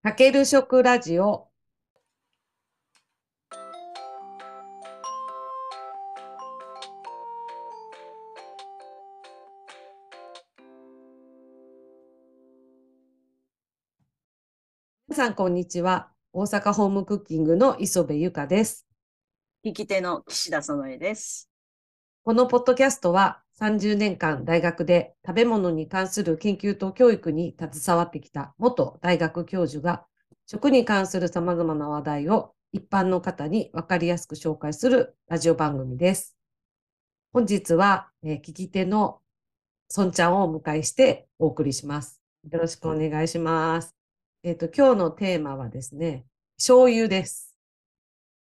かける食ラジオ。皆さん、こんにちは。大阪ホームクッキングの磯部ゆかです。引き手の岸田園江です。このポッドキャストは30年間大学で食べ物に関する研究と教育に携わってきた元大学教授が食に関する様々な話題を一般の方にわかりやすく紹介するラジオ番組です。本日は、えー聞き手の孫ちゃんをお迎えしてお送りします。よろしくお願いします。えっ、と、今日のテーマはですね、醤油です。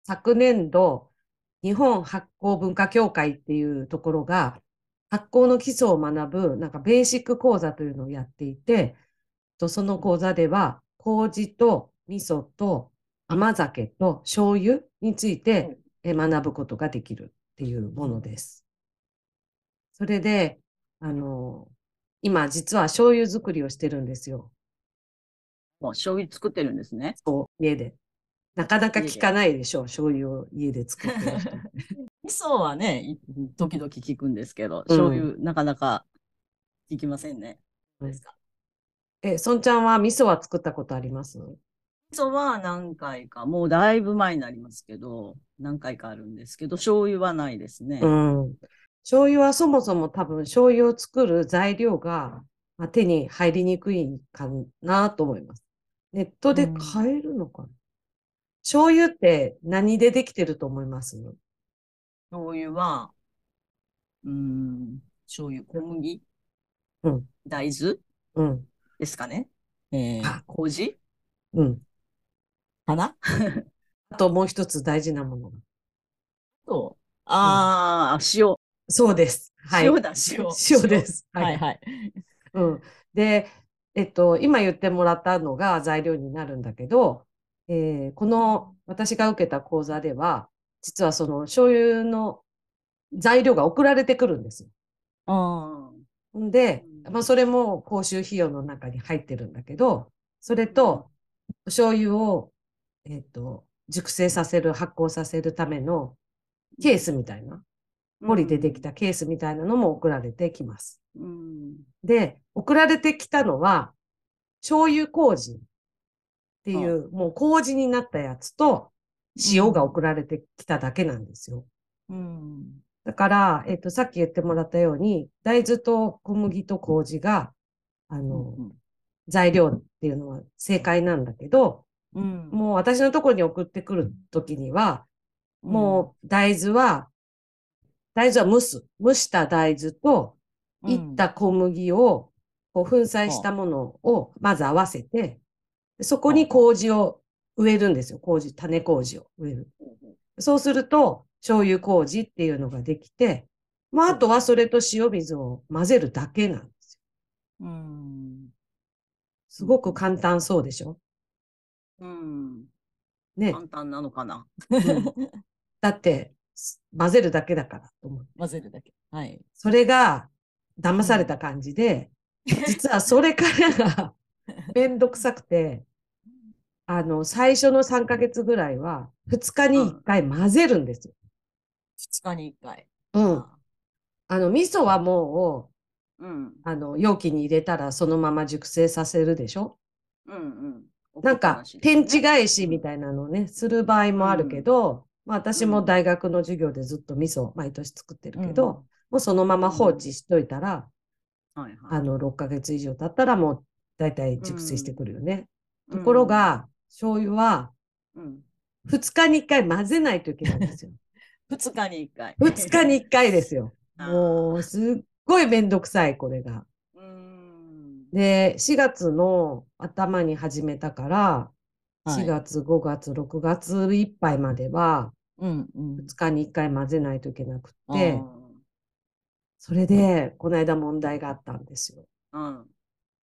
昨年度、日本発酵文化協会っていうところが、発酵の基礎を学ぶ、なんかベーシック講座というのをやっていて、とその講座では、麹と味噌と甘酒と醤油についてえ学ぶことができるっていうものです。それで、あの、今実は醤油作りをしてるんですよ。もう醤油作ってるんですね。そう、家で。なかなか聞かないでしょう、醤油を家で作ってる人。味噌はね、い時々聞くんですけど、うん醤油なかなか聞きませんね。うんえ、孫ちゃんは味噌は作ったことあります？味噌は何回か、もうだいぶ前になりますけど、何回かあるんですけど、醤油はないですね。うん。醤油はそもそも多分醤油を作る材料が、まあ、手に入りにくいかなと思います。ネットで買えるのかな、醤油って何でできてると思います？醤油は、うーん、醤油、小麦、うん大豆？うん。ですかね。えあー、麹？うん。かな？あともう一つ大事なものが。と、ああ、塩。そうです。はい。塩だ、塩。塩です。はいはい。うん。で、えっと、今言ってもらったのが材料になるんだけど、えーこの私が受けた講座では、実はその醤油の材料が送られてくるんですよ。あんで、うんまあ、それも講習費用の中に入ってるんだけど、それと、醤油を、えっと、熟成させる、発酵させるためのケースみたいな、ポリでできたケースみたいなのも送られてきます。うん。で、送られてきたのは、醤油麹っていう、もう麹になったやつと、塩が送られてきただけなんですよ。うん。だから、えっと、さっき言ってもらったように、大豆と小麦と麹が、あの、材料っていうのは正解なんだけど、うん。もう私のところに送ってくるときには、もう大豆は、大豆は蒸す。蒸した大豆と、うん、いった小麦を、こう粉砕したものをまず合わせて、でそこに麹を植えるんですよ。麹、種麹を植える。そうすると、醤油麹っていうのができて、まあ、あとはそれと塩水を混ぜるだけなんですよ。うん。すごく簡単そうでしょ？うん。ね。簡単なのかな？うん だって、す混ぜるだけだからと思う。混ぜるだけ。はい。それが騙された感じで、実はそれからが めんどくさくて、あの、最初の3ヶ月ぐらいは、2日に1回混ぜるんですよ。二日に一回。うん。あの、味噌はもう、うん。あの、容器に入れたらそのまま熟成させるでしょ？うんうん。なんか、天地が返しみたいなのをね、する場合もあるけど、まあ私も大学の授業でずっと味噌を毎年作ってるけど、うんもうそのまま放置しといたら、はいはい。あの、6ヶ月以上経ったらもう大体熟成してくるよね。うんところ、が、醤油はうん。2日に1回混ぜないといけないんですよ。二日に一回。2日に1回ですよ。もう、すっごいめんどくさい、これが。うん。で、4月の頭に始めたから、はい4月、5月、6月いっぱいまでは、うんうん。2日に1回混ぜないといけなくあて、ーそれで、この間問題があったんですよ。うん。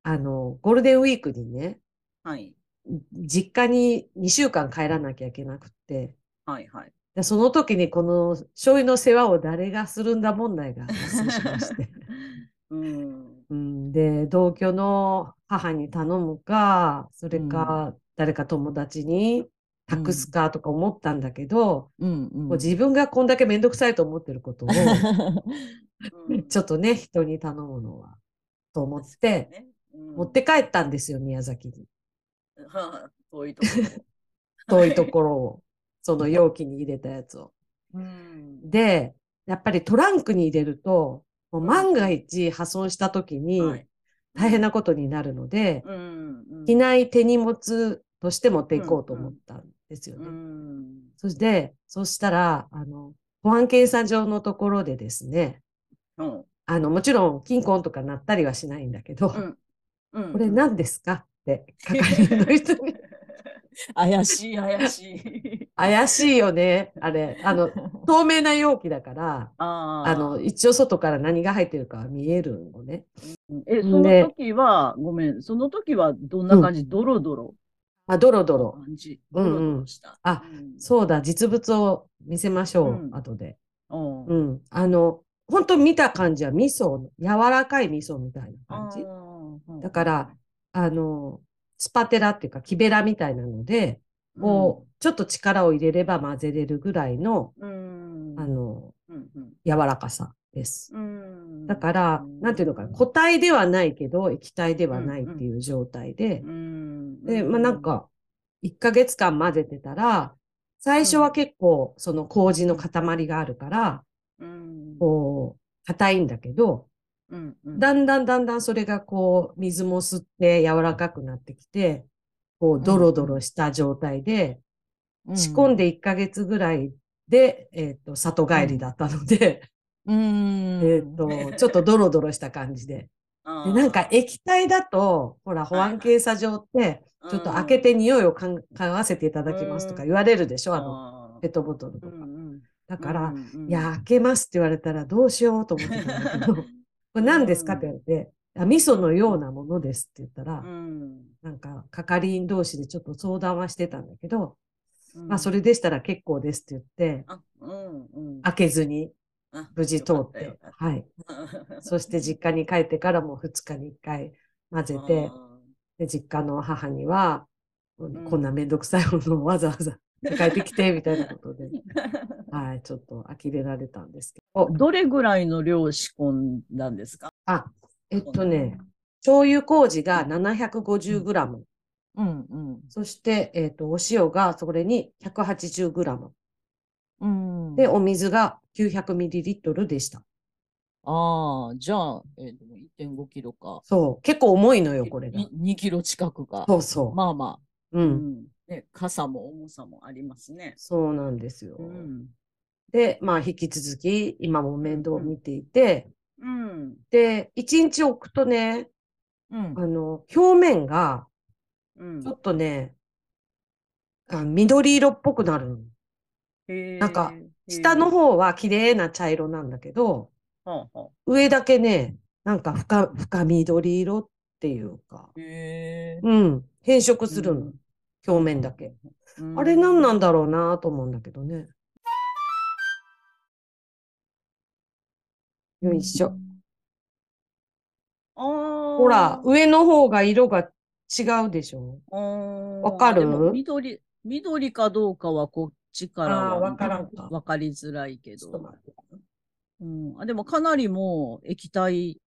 あの、ゴールデンウィークにね、はい。実家に2週間帰らなきゃいけなくって、はいはい。でその時にこの醤油の世話を誰がするんだ問題が発生しまして。うん。うん、で、同居の母に頼むか、それか、誰か友達に託すかとか思ったんだけど、うんうんこう自分がこんだけめんどくさいと思ってることを、うん ちょっとね、人に頼むのは、と思って、ねうん持って帰ったんですよ、宮崎に。遠いところ。遠いところを、その容器に入れたやつを。うん。で、やっぱりトランクに入れると、もう万が一破損した時にはい。大変なことになるので、うんうん。機内手荷物として持っていこうと思ったんですようね。ん。そして、そしたら、あの、保安検査場のところでですね、うん。あの、もちろん、金婚とかなったりはしないんだけど、うん。うん。これ何ですか？って、係員の人に。怪しい怪しい。怪しいよね、あれ。あの、透明な容器だから、あの、一応外から何が入ってるかは見えるのね。え、その時は、ごめん、その時はどんな感じ、ドロドロあ、ドロドのロ。感じ？うんうんドロドロした。あうん、そうだ、実物を見せましょう、うん後で。うんうん。あの、本当見た感じは味噌、柔らかい味噌みたいな感じ。あだから、あの、スパテラっていうか、木べらみたいなので、こう、ちょっと力を入れれば混ぜれるぐらいの、うん、あの、うんうん。柔らかさです。うん、だから、なんていうのかな、固体ではないけど、液体ではないっていう状態で、うん、で、まあなん、か、1ヶ月間混ぜてたら、最初は結構、その麹の塊があるから、うん、こう、硬いんだけど、うんうん、だんだんだんだんそれがこう、水も吸って柔らかくなってきて、こう、ドロドロした状態で、仕込んで1ヶ月ぐらいで、えっと、里帰りだったので、うん、えっと、ちょっとドロドロした感じで。で、なんか液体だと、ほら、保安検査場って、ちょっと開けて匂いを嗅がせていただきますとか言われるでしょ、あの、のペットボトルとか。だから、いいや、開けますって言われたらどうしようと思ってたんだけど、これ何ですか？って言われて、あ味噌のようなものですって言ったら、なんか、係員同士でちょっと相談はしてたんだけど、まあ、それでしたら結構ですって言って、あ、うんうん、開けずにあ無事通ってはい。た そして実家に帰ってからも2日に1回混ぜて、で、実家の母には、ん。こんなめんどくさいものをわざわざ抱えてきて、みたいなことで、はい、ちょっと呆れられたんですけど。どれぐらいの量仕込んだんですか？あ、えっとね、醤油麹が 750g、うんうん。そして、えっと、お塩がそれに 180g。うん、で、お水が 900ml でした。ああ、じゃあ、えー、でも1.5キロか。そう、結構重いのよ、これが。2キロ近くか。そうそう。まあまあ、う。うんん。ね、傘も重さもありますね。そうなんですよ。うん。で、まあ、引き続き、今も面倒を見ていて、うん。で、1日置くとね、うんあ。の、表面が、うんちょっとね、あ緑色っぽくなるなんか、下の方は綺麗な茶色なんだけど、上だけね、なんか深、深緑色っていうか、へうん、変色するのうん。表面だけ。ーあれ何なんだろうなと思うんだけどね。よいしょ。ほら、上の方が色が違うでしょわかる？緑、緑かどうかはこっちからはわからんかわかりづらいけど。うん、あでもかなりもう液体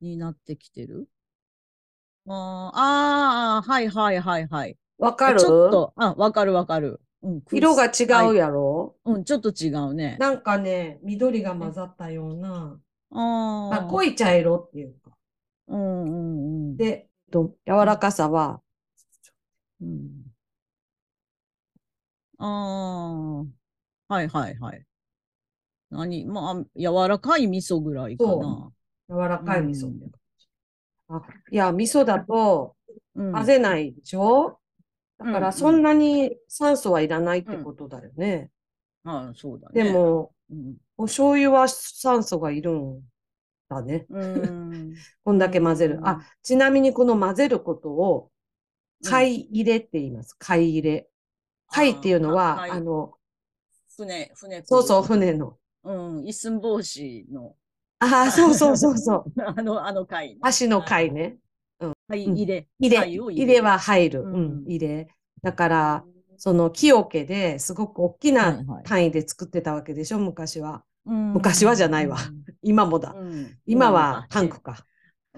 になってきてる？あーあー、はいはいはいはい。わかる？ちょっと、あ、わかるわかる。うん、色が違うや。やろうん、ちょっと違うね。なんかね、緑が混ざったような、ああ、濃い茶色っていうか。うんうんうん。で、と柔らかさは、うん、ああ、はいはいはい。何？まあ、柔らかい味噌ぐらいかな。柔らかい味噌うか。あ、いや、味噌だとうん混ぜないでしょ？だかうんうんらそんなに酸素はいらないってことだよね。ああ、そうだね。で、も、うん。お醤油は酸素がいるんだね。うん。こんだけ混ぜる。うんあ、ちなみにこの混ぜることを、うん貝入れって言います。貝入れ。貝っていうのは、あの、船、船。そうそう、。船の。うん、一寸法師の。ああ、そうそうそうそう。あの、あの貝ね。足の貝ね。貝入れ。入れ、入れは入る。ううんん、入れ。だから、その木桶ですごく大きはいはない単位で作ってたわけでしょ、昔は。うん昔はじゃないわ今もだ。うん今はタンクか。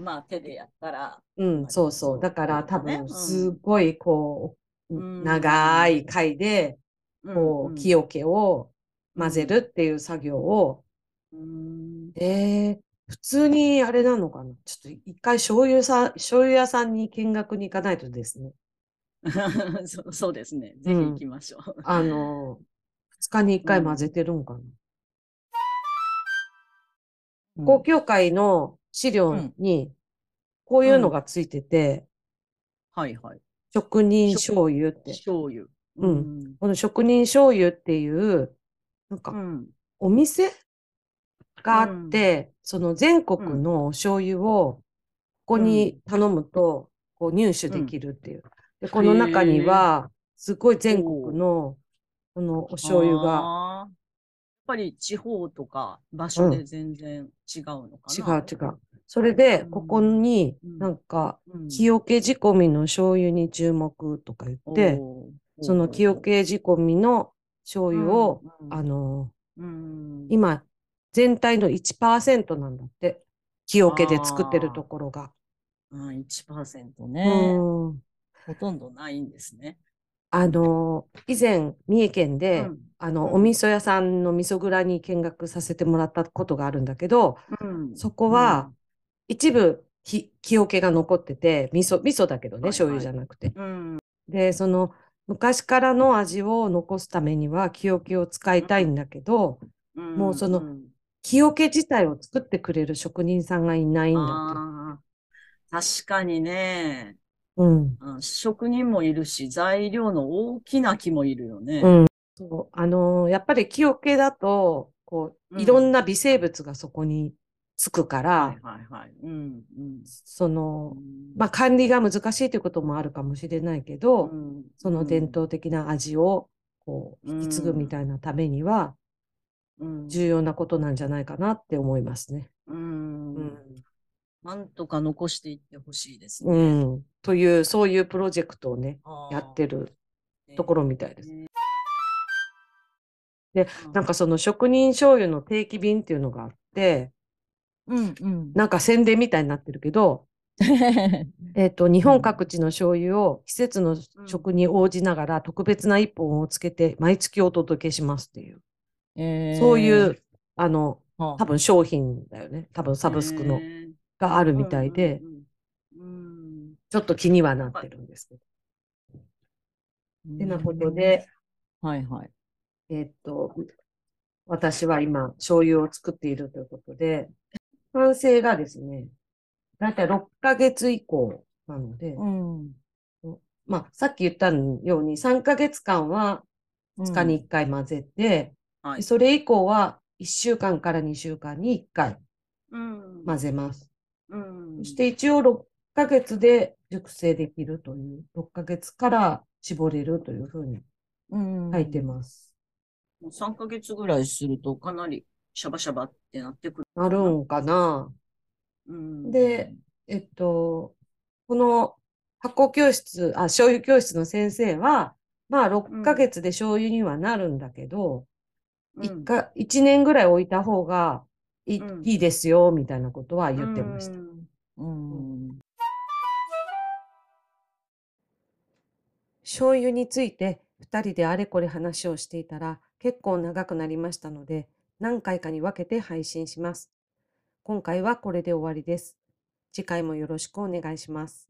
まあ手でやったら、うん、そうそう。だから多分、ねすごいこう、うん長い貝で、こう、木桶を混ぜるっていう作業を、うん。えー、普通にあれなのかな？ちょっと一回醤油さん、醤油屋さんに見学に行かないとですね。そうそうですね。ぜひ行きましょう。あの、二日に一回混ぜてるんかな、うん公協会の資料に、こういうのがついてて、はいはい。職人醤油って。醤油。うんこの職人醤油っていう、なんかうん。お店？があって、その全国の醤油をここに頼むと、こう入手できるっていう。で、この中には、すごい全国の、このお醤油が。やっぱり地方とか場所で全然違うのか違な。う違う。それで、うん。ここにうん。なんか、うん。木桶仕込みの醤油に注目とか言って、その木桶仕込みの醤油を、、うん。あ、の、うん、今、全体の1%なんだって。木桶で作ってるところが。うん、1%うね、ん。ほとんどないんですね。あの、以前、三重県で、うん。あの、うん。お味噌屋さんの味噌蔵に見学させてもらったことがあるんだけど、うん。そこは、一部木、木桶が残ってて、味噌、味噌だけどね、はいはい。醤油じゃなくて。うん、で、その、昔からの味を残すためには木桶を使いたいんだけど、うん。もうそのん木桶自体を作ってくれる職人さんがいないんだって。あー確かにね、うん。うん職人もいるし、材料の大きな木もいるよね。うん。そう、あのーやっぱり木桶だと、こう、うんいろんな微生物がそこにつくから、はいはいはい。うん、うん。その、うんまあ、管理が難しいということもあるかもしれないけど、うんその伝統的な味を、こう、引き継ぐみたいなためには、うん重要なことなんじゃないかなって思いますね。うんうん。なんとか残していってほしいですうね。ん。という、そういうプロジェクトをね、やってるところみたいです。ねで、なんかその職人醤油の定期便っていうのがあって、うんうん。なんか宣伝みたいになってるけど、えっと、日本各地の醤油を季節の食に応じながら特別な一本をつけて毎月お届けしますっていう、そういう、あの、多多分商品だよね。多分サブスクのがあるみたいで、。うんちょっと気にはなってるんですけど。うんてなことで、はいはい。えっと、私は今、醤油を作っているということで、完成がですね、だいたい6ヶ月以降なので、うん。まあ、さっき言ったように3ヶ月間は2日に1回混ぜて、はい。それ以降は1週間から2週間に1回うん混ぜます。うんそして一応6ヶ月で熟成できるという、6ヶ月から絞れるというふうにうん書いてます。もう3ヶ月ぐらいするとかなりシャバシャバってなってくる。なるんかなうんで、えっと、この発酵教室、あ、醤油教室の先生は、まあ6ヶ月で醤油にはなるんだけど、うん一か、一年ぐらい置いた方がいい,、うんいいですよ、みたいなことは言ってました。うん。うん醤油について2人であれこれ話をしていたら結構長くなりましたので何回かに分けて配信します。今回はこれで終わりです。次回もよろしくお願いします。